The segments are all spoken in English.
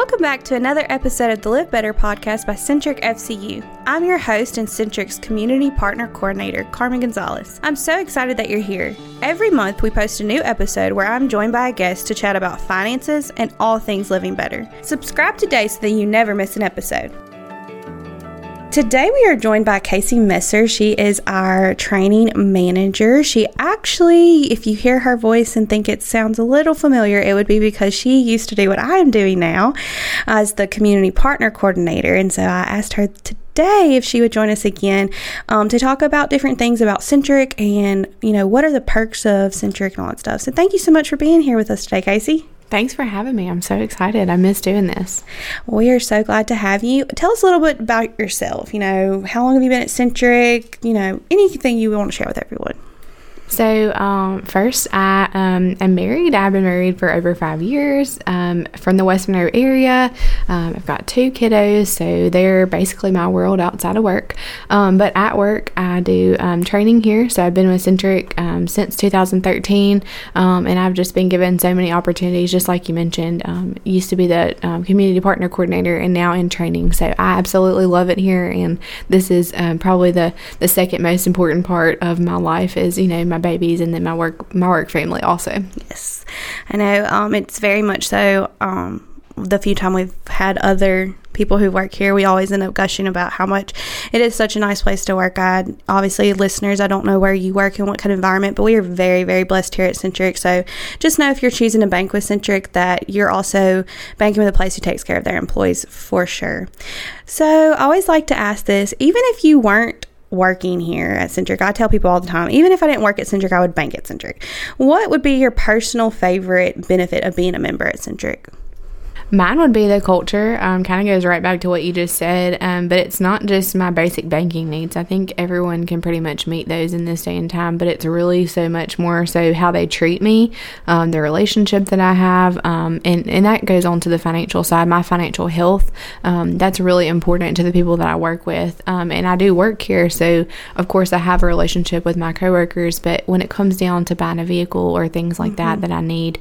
Welcome back to another episode of the Live Better podcast by Centric FCU. I'm your host and Centric's Community Partner Coordinator, Carmen Gonzalez. I'm so excited that you're here. Every month, we post a new episode where I'm joined by a guest to chat about finances and all things living better. Subscribe today so that you never miss an episode. Today we are joined by Casey Messer. She is our training manager. She actually, if you hear her voice and think it sounds a little familiar, it would be because she used to do what I am doing now as the community partner coordinator. And so I asked her today if she would join us again um, to talk about different things about Centric and, you know, what are the perks of Centric and all that stuff. So thank you so much for being here with us today, Casey. Thanks for having me. I'm so excited. I miss doing this. We are so glad to have you. Tell us a little bit about yourself. You know, how long have you been at Centric? You know, anything you want to share with everyone. So, um, first, I um, am married. I've been married for over five years um, from the West Monroe area. Um, I've got two kiddos, so they're basically my world outside of work. Um, but at work, I do um, training here. So, I've been with Centric since 2013, and I've just been given so many opportunities, just like you mentioned. used to be the community partner coordinator and now in training. So, I absolutely love it here. And this is probably the, the second most important part of my life is, you know, my babies and then my work my work family also. Yes, I know. Um, it's very much so. Um, the few time we've had other people who work here, we always end up gushing about how much it is such a nice place to work. I obviously listeners, I don't know where you work and what kind of environment, but we are very, very blessed here at Centric. So just know if you're choosing to bank with Centric that you're also banking with a place who takes care of their employees for sure. So I always like to ask this, even if you weren't working here at Centric, I tell people all the time, even if I didn't work at Centric, I would bank at Centric. What would be your personal favorite benefit of being a member at Centric? Mine would be the culture. Um, kind of goes right back to what you just said, um, but it's not just my basic banking needs. I think everyone can pretty much meet those in this day and time, but it's really so much more so how they treat me, um, the relationship that I have, um, and, and that goes on to the financial side, my financial health. Um, that's really important to the people that I work with. Um, and I do work here, so of course I have a relationship with my coworkers, but when it comes down to buying a vehicle or things like mm-hmm. that that I need,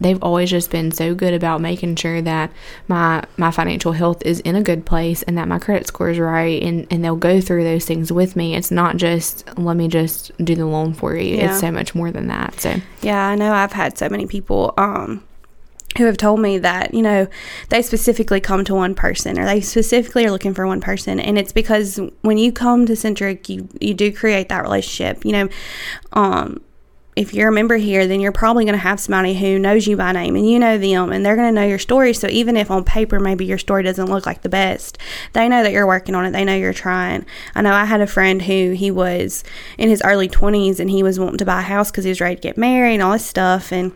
they've always just been so good about making sure sure that my my financial health is in a good place and that my credit score is right and, and they'll go through those things with me. It's not just let me just do the loan for you. Yeah. It's so much more than that. So Yeah, I know I've had so many people um who have told me that you know they specifically come to one person or they specifically are looking for one person and it's because when you come to centric you you do create that relationship you know um if you're a member here, then you're probably going to have somebody who knows you by name and you know them and they're going to know your story. So even if on paper maybe your story doesn't look like the best, they know that you're working on it. They know you're trying. I know I had a friend who he was in his early 20s and he was wanting to buy a house because he was ready to get married and all this stuff. And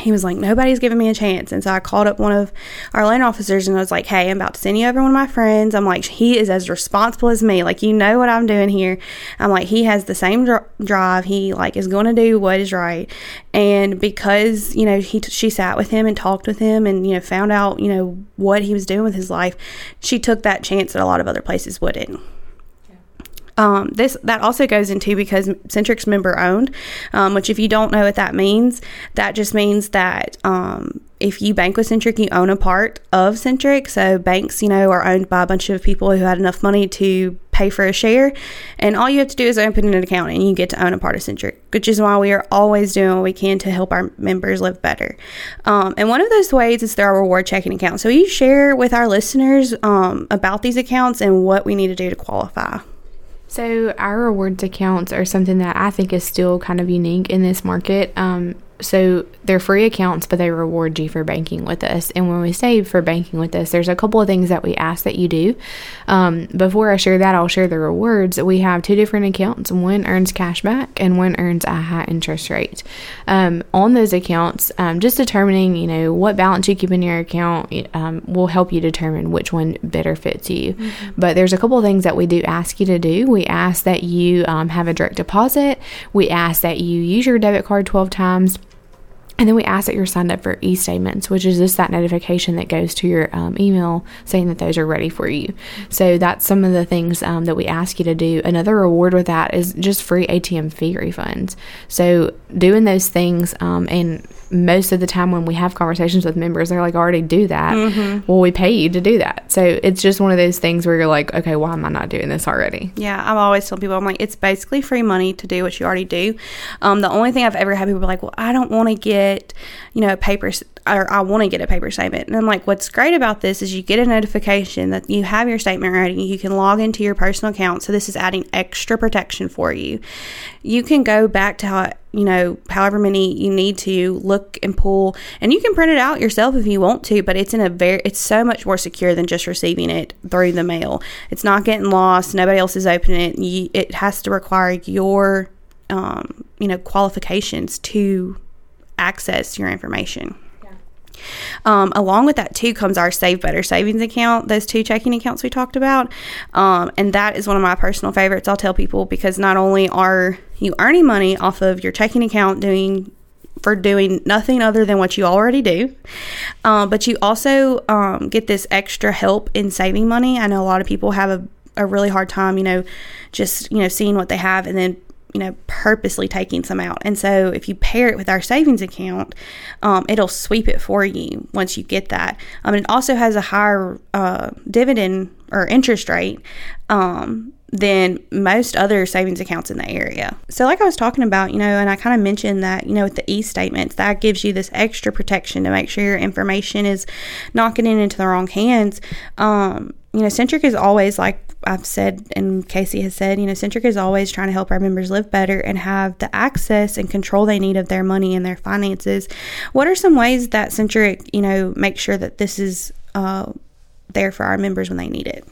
he was like, nobody's giving me a chance. And so I called up one of our loan officers and I was like, hey, I'm about to send you over one of my friends. I'm like, he is as responsible as me. Like, you know what I'm doing here. I'm like, he has the same dr- drive. He like is going to do what is right. And because, you know, he, t- she sat with him and talked with him and, you know, found out, you know, what he was doing with his life, she took that chance that a lot of other places wouldn't. Um, this that also goes into because Centric's member owned, um, which if you don't know what that means, that just means that um, if you bank with Centric, you own a part of Centric. So banks, you know, are owned by a bunch of people who had enough money to pay for a share, and all you have to do is open an account, and you get to own a part of Centric, which is why we are always doing what we can to help our members live better. Um, and one of those ways is through our reward checking account. So you share with our listeners um, about these accounts and what we need to do to qualify. So, our rewards accounts are something that I think is still kind of unique in this market. Um, so they're free accounts, but they reward you for banking with us. And when we say for banking with us, there's a couple of things that we ask that you do. Um, before I share that, I'll share the rewards. We have two different accounts. One earns cash back, and one earns a high interest rate. Um, on those accounts, um, just determining you know what balance you keep in your account um, will help you determine which one better fits you. Mm-hmm. But there's a couple of things that we do ask you to do. We ask that you um, have a direct deposit. We ask that you use your debit card 12 times and then we ask that you're signed up for e-statements, which is just that notification that goes to your um, email saying that those are ready for you. So that's some of the things um, that we ask you to do. Another reward with that is just free ATM fee refunds. So doing those things um, and most of the time when we have conversations with members, they're like, I already do that. Mm-hmm. Well, we pay you to do that. So it's just one of those things where you're like, okay, why am I not doing this already? Yeah, I'm always telling people, I'm like, it's basically free money to do what you already do. Um, the only thing I've ever had people be like, well, I don't want to get, you know, paper, or I want to get a paper statement. And I'm like, what's great about this is you get a notification that you have your statement ready. You can log into your personal account. So this is adding extra protection for you. You can go back to how, you know, however many you need to look and pull, and you can print it out yourself if you want to, but it's in a very, it's so much more secure than just receiving it through the mail. It's not getting lost. Nobody else is opening it. You, it has to require your, um, you know, qualifications to access your information. Um, along with that, too, comes our Save Better savings account, those two checking accounts we talked about. Um, and that is one of my personal favorites. I'll tell people because not only are you earning money off of your checking account doing for doing nothing other than what you already do. Um, but you also um, get this extra help in saving money. I know a lot of people have a, a really hard time, you know, just, you know, seeing what they have and then you know, purposely taking some out. And so if you pair it with our savings account, um, it'll sweep it for you once you get that. Um, it also has a higher uh, dividend or interest rate um, than most other savings accounts in the area. So, like I was talking about, you know, and I kind of mentioned that, you know, with the e statements, that gives you this extra protection to make sure your information is not getting into the wrong hands. Um, you know, Centric is always like I've said and Casey has said, you know, Centric is always trying to help our members live better and have the access and control they need of their money and their finances. What are some ways that Centric, you know, make sure that this is uh, there for our members when they need it?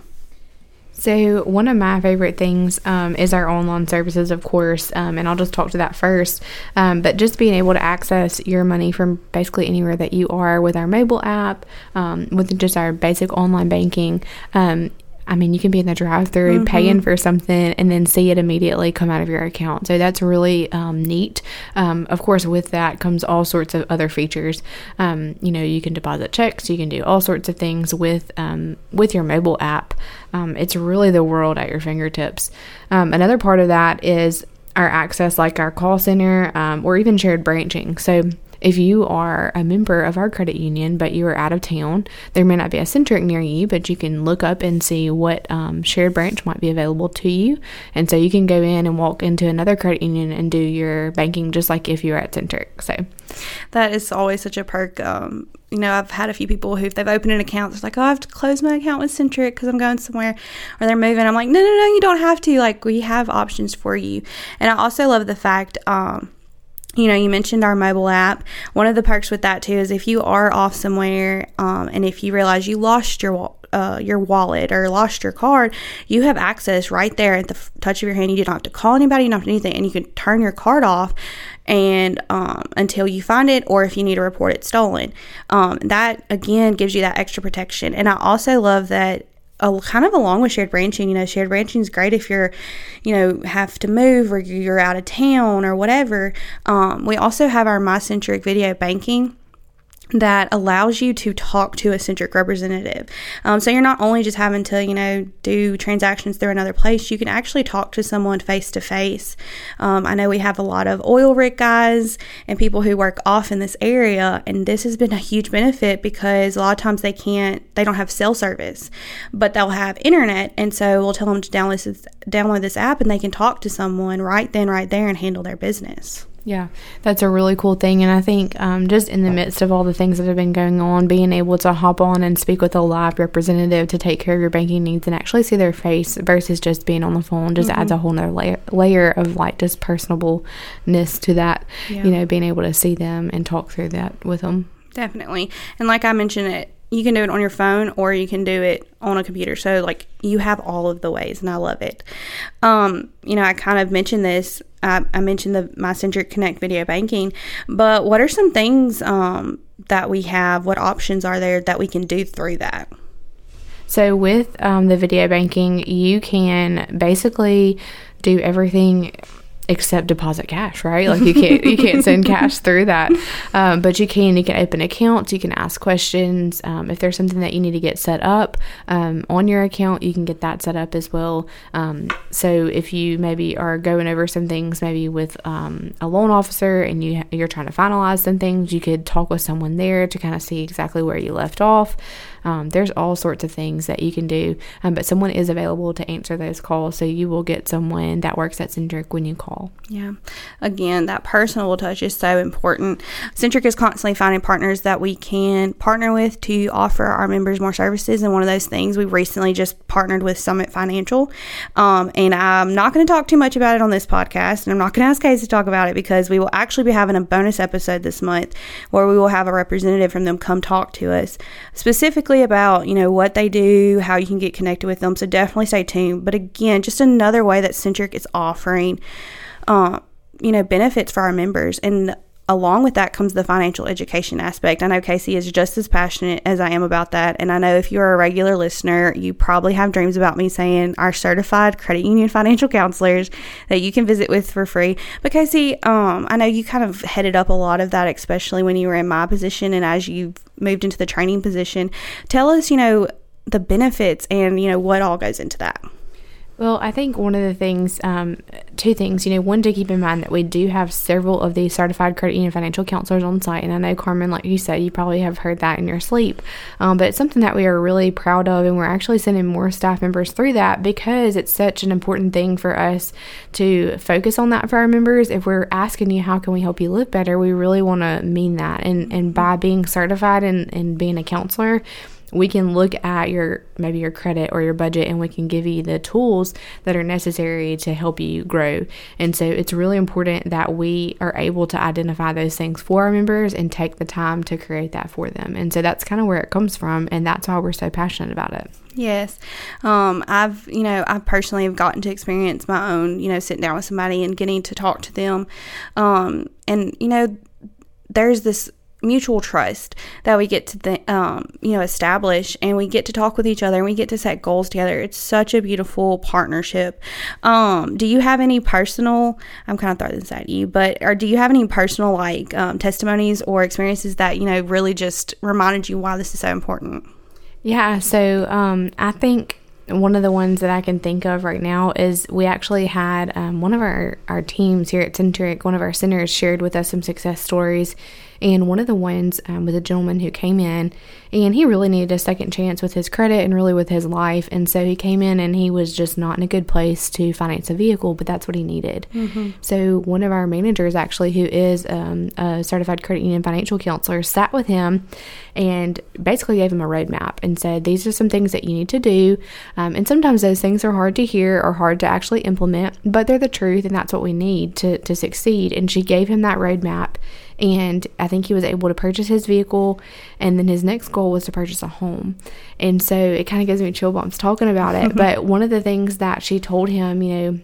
So, one of my favorite things um, is our online services, of course, um, and I'll just talk to that first. Um, but just being able to access your money from basically anywhere that you are with our mobile app, um, with just our basic online banking, um, I mean, you can be in the drive through mm-hmm. paying for something and then see it immediately come out of your account. So that's really um, neat. Um, of course, with that comes all sorts of other features. Um, you know, you can deposit checks, you can do all sorts of things with um, with your mobile app. Um, it's really the world at your fingertips. Um, another part of that is our access, like our call center or even shared branching. So if you are a member of our credit union but you are out of town, there may not be a Centric near you, but you can look up and see what um, shared branch might be available to you. And so you can go in and walk into another credit union and do your banking just like if you were at Centric. So that is always such a perk. Um, you know, I've had a few people who, if they've opened an account, they're like, oh, I have to close my account with Centric because I'm going somewhere or they're moving. I'm like, no, no, no, you don't have to. Like, we have options for you. And I also love the fact, um, you know, you mentioned our mobile app. One of the perks with that too is if you are off somewhere, um, and if you realize you lost your uh, your wallet or lost your card, you have access right there at the f- touch of your hand. You don't have to call anybody, you don't have to do anything, and you can turn your card off and um, until you find it or if you need to report it stolen. Um, that again gives you that extra protection. And I also love that kind of along with shared branching. You know, shared branching is great if you're, you know, have to move or you're out of town or whatever. Um, we also have our MyCentric video banking that allows you to talk to a centric representative. Um, so you're not only just having to, you know, do transactions through another place, you can actually talk to someone face to face. I know we have a lot of oil rig guys and people who work off in this area, and this has been a huge benefit because a lot of times they can't, they don't have cell service, but they'll have internet. And so we'll tell them to download this, download this app and they can talk to someone right then, right there, and handle their business. Yeah, that's a really cool thing. And I think um, just in the midst of all the things that have been going on, being able to hop on and speak with a live representative to take care of your banking needs and actually see their face versus just being on the phone just mm-hmm. adds a whole nother layer, layer of like just personableness to that, yeah. you know, being able to see them and talk through that with them. Definitely. And like I mentioned, it you can do it on your phone or you can do it on a computer. So like you have all of the ways, and I love it. Um, you know, I kind of mentioned this. I, I mentioned the MyCentric Connect video banking, but what are some things um, that we have? What options are there that we can do through that? So with um, the video banking, you can basically do everything accept deposit cash, right? Like you can't you can't send cash through that, um, but you can. You can open accounts. You can ask questions. Um, if there's something that you need to get set up um, on your account, you can get that set up as well. Um, so if you maybe are going over some things, maybe with um, a loan officer, and you you're trying to finalize some things, you could talk with someone there to kind of see exactly where you left off. Um, there's all sorts of things that you can do, um, but someone is available to answer those calls. So you will get someone that works at Centric when you call. Yeah. Again, that personal touch is so important. Centric is constantly finding partners that we can partner with to offer our members more services. And one of those things, we recently just partnered with Summit Financial. Um, and I'm not going to talk too much about it on this podcast. And I'm not going to ask Casey to talk about it because we will actually be having a bonus episode this month where we will have a representative from them come talk to us specifically about, you know, what they do, how you can get connected with them. So definitely stay tuned. But again, just another way that Centric is offering, uh, you know, benefits for our members. And along with that comes the financial education aspect. I know Casey is just as passionate as I am about that. And I know if you're a regular listener, you probably have dreams about me saying our certified credit union financial counselors that you can visit with for free. But Casey, um, I know you kind of headed up a lot of that, especially when you were in my position and as you've moved into the training position. Tell us, you know, the benefits and, you know, what all goes into that. Well, I think one of the things, um, two things, you know, one to keep in mind that we do have several of these certified credit union financial counselors on site. And I know, Carmen, like you said, you probably have heard that in your sleep. Um, but it's something that we are really proud of. And we're actually sending more staff members through that because it's such an important thing for us to focus on that for our members. If we're asking you, how can we help you live better, we really want to mean that. And, and by being certified and, and being a counselor, we can look at your maybe your credit or your budget and we can give you the tools that are necessary to help you grow. And so it's really important that we are able to identify those things for our members and take the time to create that for them. And so that's kind of where it comes from and that's why we're so passionate about it. Yes. Um, I've, you know, I personally have gotten to experience my own, you know, sitting down with somebody and getting to talk to them. Um, and, you know, there's this mutual trust that we get to th- um, you know establish and we get to talk with each other and we get to set goals together. It's such a beautiful partnership. Um, do you have any personal i'm kind of throwing this at you but or do you have any personal like um, testimonies or experiences that you know really just reminded you why this is so important? Yeah so um, i think one of the ones that I can think of right now is we actually had um, one of our, our teams here at Centric, one of our centers shared with us some success stories and one of the ones um, was a gentleman who came in and he really needed a second chance with his credit and really with his life. And so he came in and he was just not in a good place to finance a vehicle, but that's what he needed. Mm-hmm. So one of our managers, actually, who is um, a certified credit union financial counselor, sat with him and basically gave him a roadmap and said, These are some things that you need to do. Um, and sometimes those things are hard to hear or hard to actually implement, but they're the truth and that's what we need to, to succeed. And she gave him that roadmap and I think he was able to purchase his vehicle, and then his next goal was to purchase a home. And so it kind of gives me chill bumps talking about it. but one of the things that she told him, you know,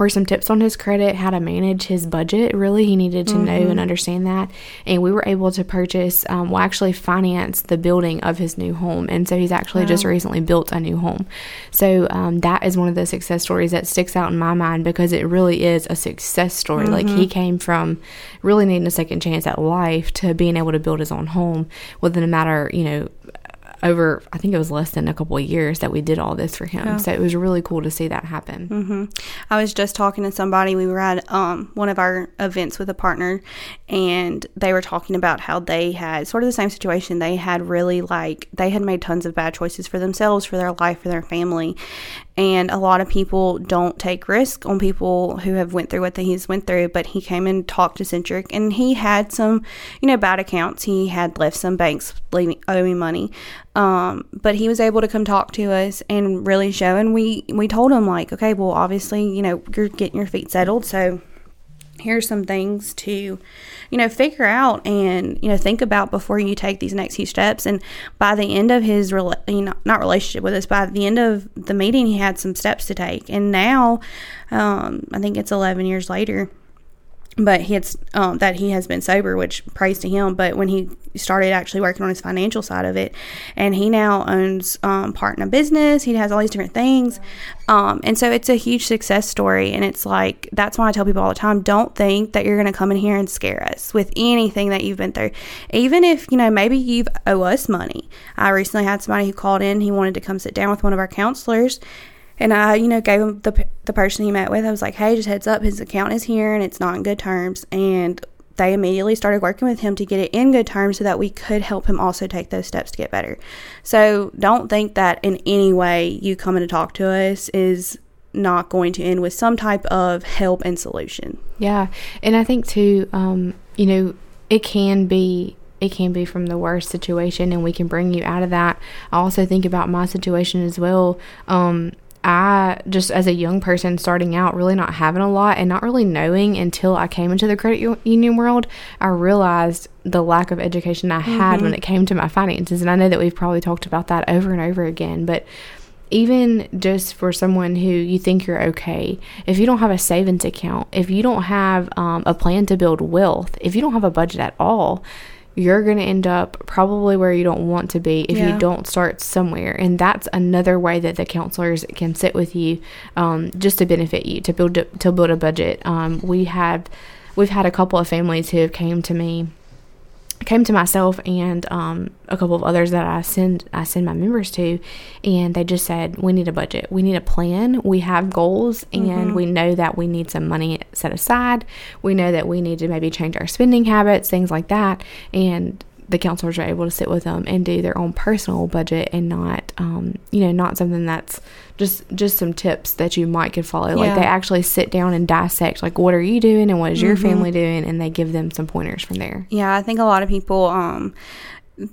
or some tips on his credit, how to manage his budget. Really, he needed to mm-hmm. know and mm-hmm. understand that. And we were able to purchase, um, well, actually finance the building of his new home. And so he's actually wow. just recently built a new home. So um, that is one of the success stories that sticks out in my mind because it really is a success story. Mm-hmm. Like he came from really needing a second chance at life to being able to build his own home within a matter, you know, over I think it was less than a couple of years that we did all this for him. Yeah. So it was really cool to see that happen. Mm-hmm. I was just talking to somebody. We were at um, one of our events with a partner, and they were talking about how they had sort of the same situation. They had really like they had made tons of bad choices for themselves, for their life, for their family, and a lot of people don't take risk on people who have went through what he's went through but he came and talked to centric and he had some you know bad accounts he had left some banks leaving, owing money um, but he was able to come talk to us and really show and we we told him like okay well obviously you know you're getting your feet settled so here's some things to you know figure out and you know think about before you take these next few steps. And by the end of his you know not relationship with us by the end of the meeting he had some steps to take. And now um, i think it's 11 years later but he had um, that he has been sober, which praise to him. But when he started actually working on his financial side of it, and he now owns um, part in a business, he has all these different things, um, and so it's a huge success story. And it's like that's why I tell people all the time: don't think that you're going to come in here and scare us with anything that you've been through, even if you know maybe you owe us money. I recently had somebody who called in; he wanted to come sit down with one of our counselors, and I, you know, gave him the, the person he met with, I was like, hey, just heads up, his account is here and it's not in good terms. And they immediately started working with him to get it in good terms so that we could help him also take those steps to get better. So don't think that in any way you coming to talk to us is not going to end with some type of help and solution. Yeah. And I think too, um, you know, it can be it can be from the worst situation and we can bring you out of that. I also think about my situation as well. Um, I just as a young person starting out really not having a lot and not really knowing until I came into the credit union world I realized the lack of education I had mm-hmm. when it came to my finances and I know that we've probably talked about that over and over again but even just for someone who you think you're okay, if you don't have a savings account, if you don't have um, a plan to build wealth, if you don't have a budget at all, you're going to end up probably where you don't want to be if yeah. you don't start somewhere. And that's another way that the counselors can sit with you um, just to benefit you to build to build a budget. Um, we have we've had a couple of families who have came to me came to myself and um, a couple of others that I send I send my members to, and they just said we need a budget, we need a plan, we have goals, and mm-hmm. we know that we need some money set aside. We know that we need to maybe change our spending habits, things like that, and the counselors are able to sit with them and do their own personal budget and not um, you know not something that's just just some tips that you might could follow yeah. like they actually sit down and dissect like what are you doing and what is your mm-hmm. family doing and they give them some pointers from there yeah i think a lot of people um,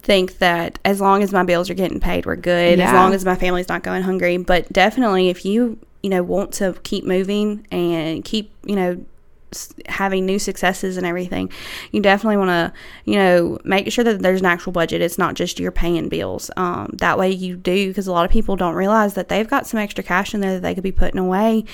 think that as long as my bills are getting paid we're good yeah. as long as my family's not going hungry but definitely if you you know want to keep moving and keep you know having new successes and everything, you definitely want to, you know, make sure that there's an actual budget. It's not just you're paying bills. Um, that way you do, because a lot of people don't realize that they've got some extra cash in there that they could be putting away.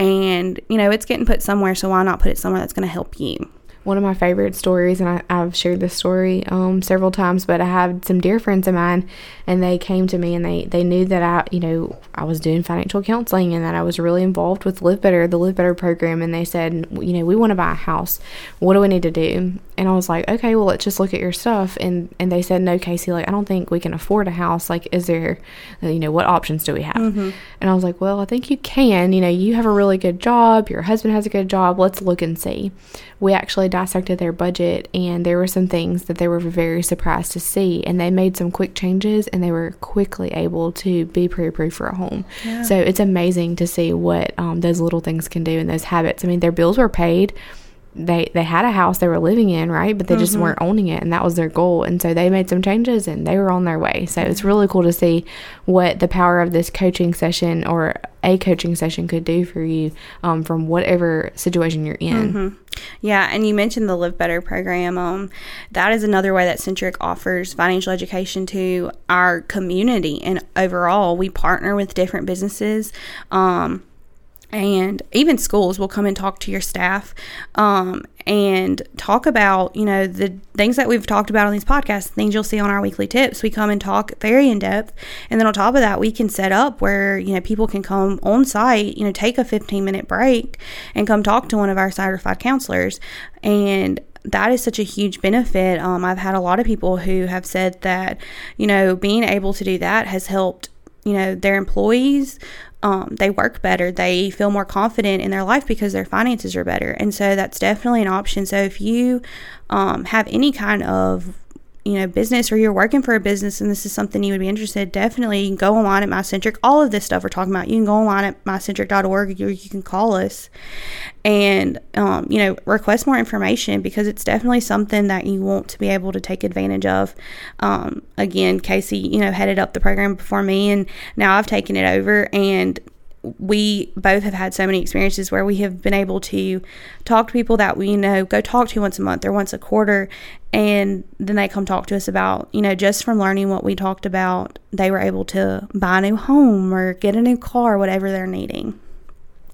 And, you know, it's getting put somewhere. So why not put it somewhere that's going to help you? One of my favorite stories, and I, have shared this story um, several times, but I had some dear friends of mine, and they came to me and they, they knew that I, you know, I was doing financial counseling and that I was really involved with Live Better, the Live Better program, and they said, you know, we want to buy a house. What do we need to do? And I was like, okay, well, let's just look at your stuff. And and they said, no, Casey, like I don't think we can afford a house. Like, is there, you know, what options do we have? Mm-hmm. And I was like, well, I think you can. You know, you have a really good job. Your husband has a good job. Let's look and see. We actually dissected their budget, and there were some things that they were very surprised to see. And they made some quick changes, and they were quickly able to be pre-approved for a home. Yeah. So it's amazing to see what um, those little things can do and those habits. I mean, their bills were paid they they had a house they were living in, right? But they just mm-hmm. weren't owning it, and that was their goal. And so they made some changes, and they were on their way. So it's really cool to see what the power of this coaching session or a coaching session could do for you um, from whatever situation you're in. Mm-hmm. Yeah, and you mentioned the Live Better program. Um, that is another way that Centric offers financial education to our community, and overall, we partner with different businesses. Um, and even schools will come and talk to your staff um, and talk about you know the things that we've talked about on these podcasts things you'll see on our weekly tips. We come and talk very in depth. And then on top of that we can set up where you know people can come on site you know take a 15 minute break and come talk to one of our certified counselors. And that is such a huge benefit. Um, i've had a lot of people who have said that you know being able to do that has helped you know their employees um, they work better. They feel more confident in their life because their finances are better. And so that's definitely an option. So if you um, have any kind of you know business or you're working for a business and this is something you would be interested definitely you can go online at mycentric. All of this stuff we're talking about you can go online at mycentric.org or you can call us and um, you know request more information because it's definitely something that you want to be able to take advantage of. Um, again casey you know headed up the program before me and now i've taken it over and we both have had so many experiences where we have been able to talk to people that we you know go talk to once a month or once a quarter and then they come talk to us about you know just from learning what we talked about they were able to buy a new home or get a new car whatever they're needing.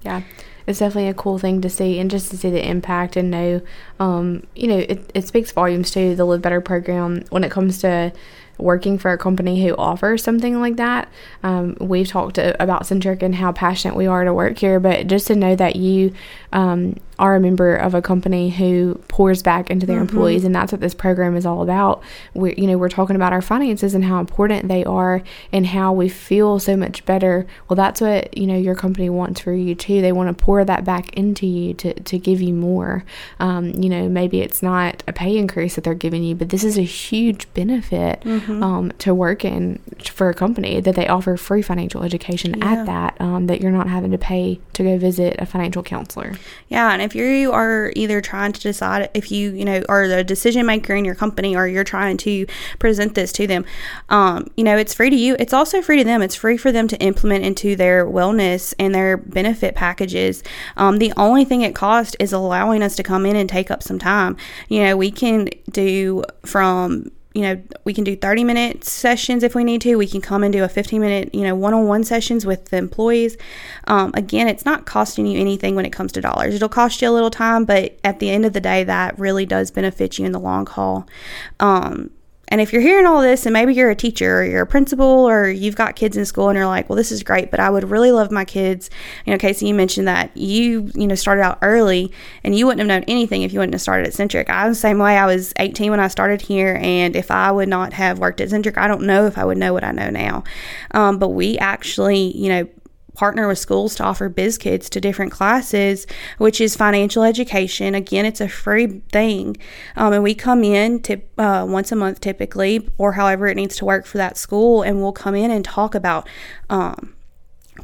Yeah it's definitely a cool thing to see and just to see the impact and know, um, you know, it, it speaks volumes to the Live Better program when it comes to working for a company who offers something like that. Um, we've talked to, about Centric and how passionate we are to work here, but just to know that you um, are a member of a company who pours back into their mm-hmm. employees, and that's what this program is all about. We, you know, we're talking about our finances and how important they are, and how we feel so much better. Well, that's what you know your company wants for you too. They want to pour that back into you to to give you more. Um, you know, maybe it's not a pay increase that they're giving you, but this is a huge benefit mm-hmm. Um, to work in for a company that they offer free financial education yeah. at that. Um, that you're not having to pay to go visit a financial counselor. Yeah, and if you are either trying to decide if you, you know, are the decision maker in your company or you're trying to present this to them, um, you know, it's free to you. It's also free to them. It's free for them to implement into their wellness and their benefit packages. Um, the only thing it costs is allowing us to come in and take up some time. You know, we can do from you know, we can do 30 minute sessions if we need to. We can come and do a 15 minute, you know, one on one sessions with the employees. Um, again, it's not costing you anything when it comes to dollars. It'll cost you a little time, but at the end of the day, that really does benefit you in the long haul. Um, and if you're hearing all this and maybe you're a teacher or you're a principal or you've got kids in school and you're like, well, this is great, but I would really love my kids. You know, Casey, you mentioned that you, you know, started out early and you wouldn't have known anything if you wouldn't have started at Centric. I was the same way. I was 18 when I started here. And if I would not have worked at Centric, I don't know if I would know what I know now. Um, but we actually, you know, partner with schools to offer biz kids to different classes which is financial education. Again it's a free thing. Um, and we come in to uh, once a month typically or however it needs to work for that school and we'll come in and talk about um,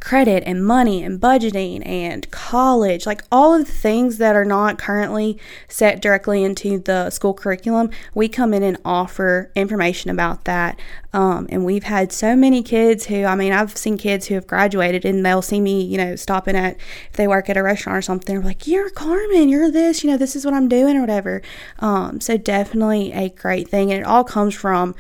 credit and money and budgeting and college, like all of the things that are not currently set directly into the school curriculum, we come in and offer information about that. Um, and we've had so many kids who, I mean, I've seen kids who have graduated and they'll see me, you know, stopping at, if they work at a restaurant or something, they're like, You're Carmen, you're this, you know, this is what I'm doing or whatever. Um, so definitely a great thing. And it all comes from,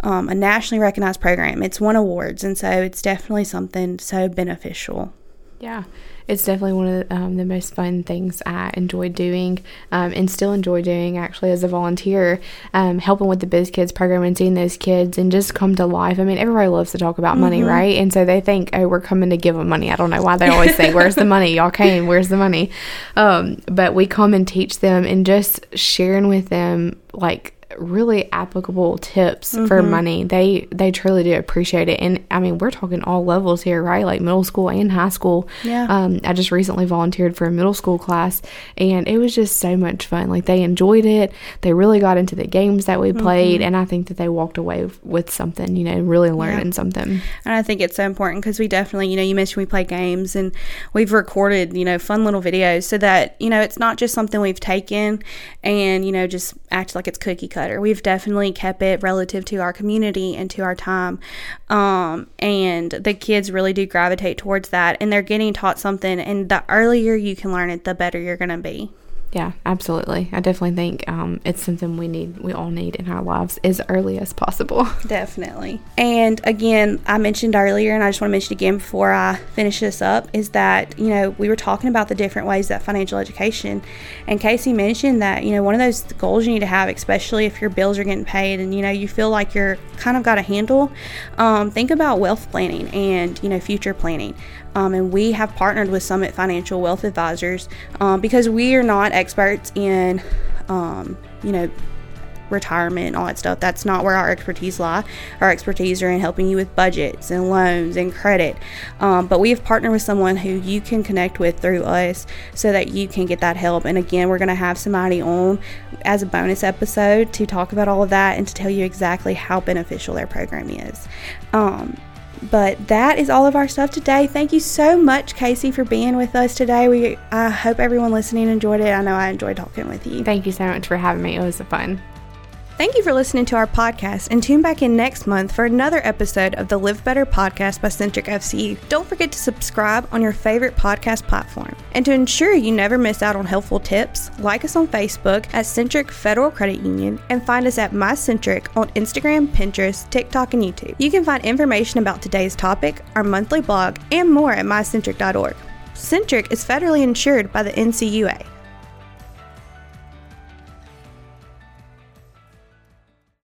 um, a nationally recognized program. It's won awards, and so it's definitely something so beneficial. Yeah, it's definitely one of the, um, the most fun things I enjoy doing um, and still enjoy doing actually as a volunteer, um, helping with the Biz Kids program and seeing those kids and just come to life. I mean, everybody loves to talk about mm-hmm. money, right? And so they think, oh, we're coming to give them money. I don't know why they always think, where's the money? Y'all came, where's the money? Um, but we come and teach them and just sharing with them like really applicable tips mm-hmm. for money. They they truly do appreciate it, and I mean we're talking all levels here, right? Like middle school and high school. Yeah. Um, I just recently volunteered for a middle school class, and it was just so much fun. Like they enjoyed it. They really got into the games that we played, mm-hmm. and I think that they walked away with something. You know, really learning yeah. something. And I think it's so important because we definitely, you know, you mentioned we play games, and we've recorded, you know, fun little videos so that you know it's not just something we've taken and you know just act like it's cookie cut better. We've definitely kept it relative to our community and to our time. Um, and the kids really do gravitate towards that and they're getting taught something. And the earlier you can learn it, the better you're going to be. Yeah, absolutely. I definitely think um, it's something we need, we all need in our lives as early as possible. Definitely. And again, I mentioned earlier, and I just want to mention again before I finish this up, is that, you know, we were talking about the different ways that financial education, and Casey mentioned that, you know, one of those goals you need to have, especially if your bills are getting paid and, you know, you feel like you're kind of got a handle, um, think about wealth planning and, you know, future planning. Um, and we have partnered with Summit Financial Wealth Advisors um, because we are not experts in, um, you know, retirement and all that stuff. That's not where our expertise lie. Our expertise are in helping you with budgets and loans and credit. Um, but we have partnered with someone who you can connect with through us so that you can get that help. And again, we're going to have somebody on as a bonus episode to talk about all of that and to tell you exactly how beneficial their program is. Um, but that is all of our stuff today. Thank you so much, Casey, for being with us today. We I hope everyone listening enjoyed it. I know I enjoyed talking with you. Thank you so much for having me. It was fun. Thank you for listening to our podcast and tune back in next month for another episode of the Live Better podcast by Centric FCU. Don't forget to subscribe on your favorite podcast platform. And to ensure you never miss out on helpful tips, like us on Facebook at Centric Federal Credit Union and find us at MyCentric on Instagram, Pinterest, TikTok, and YouTube. You can find information about today's topic, our monthly blog, and more at mycentric.org. Centric is federally insured by the NCUA.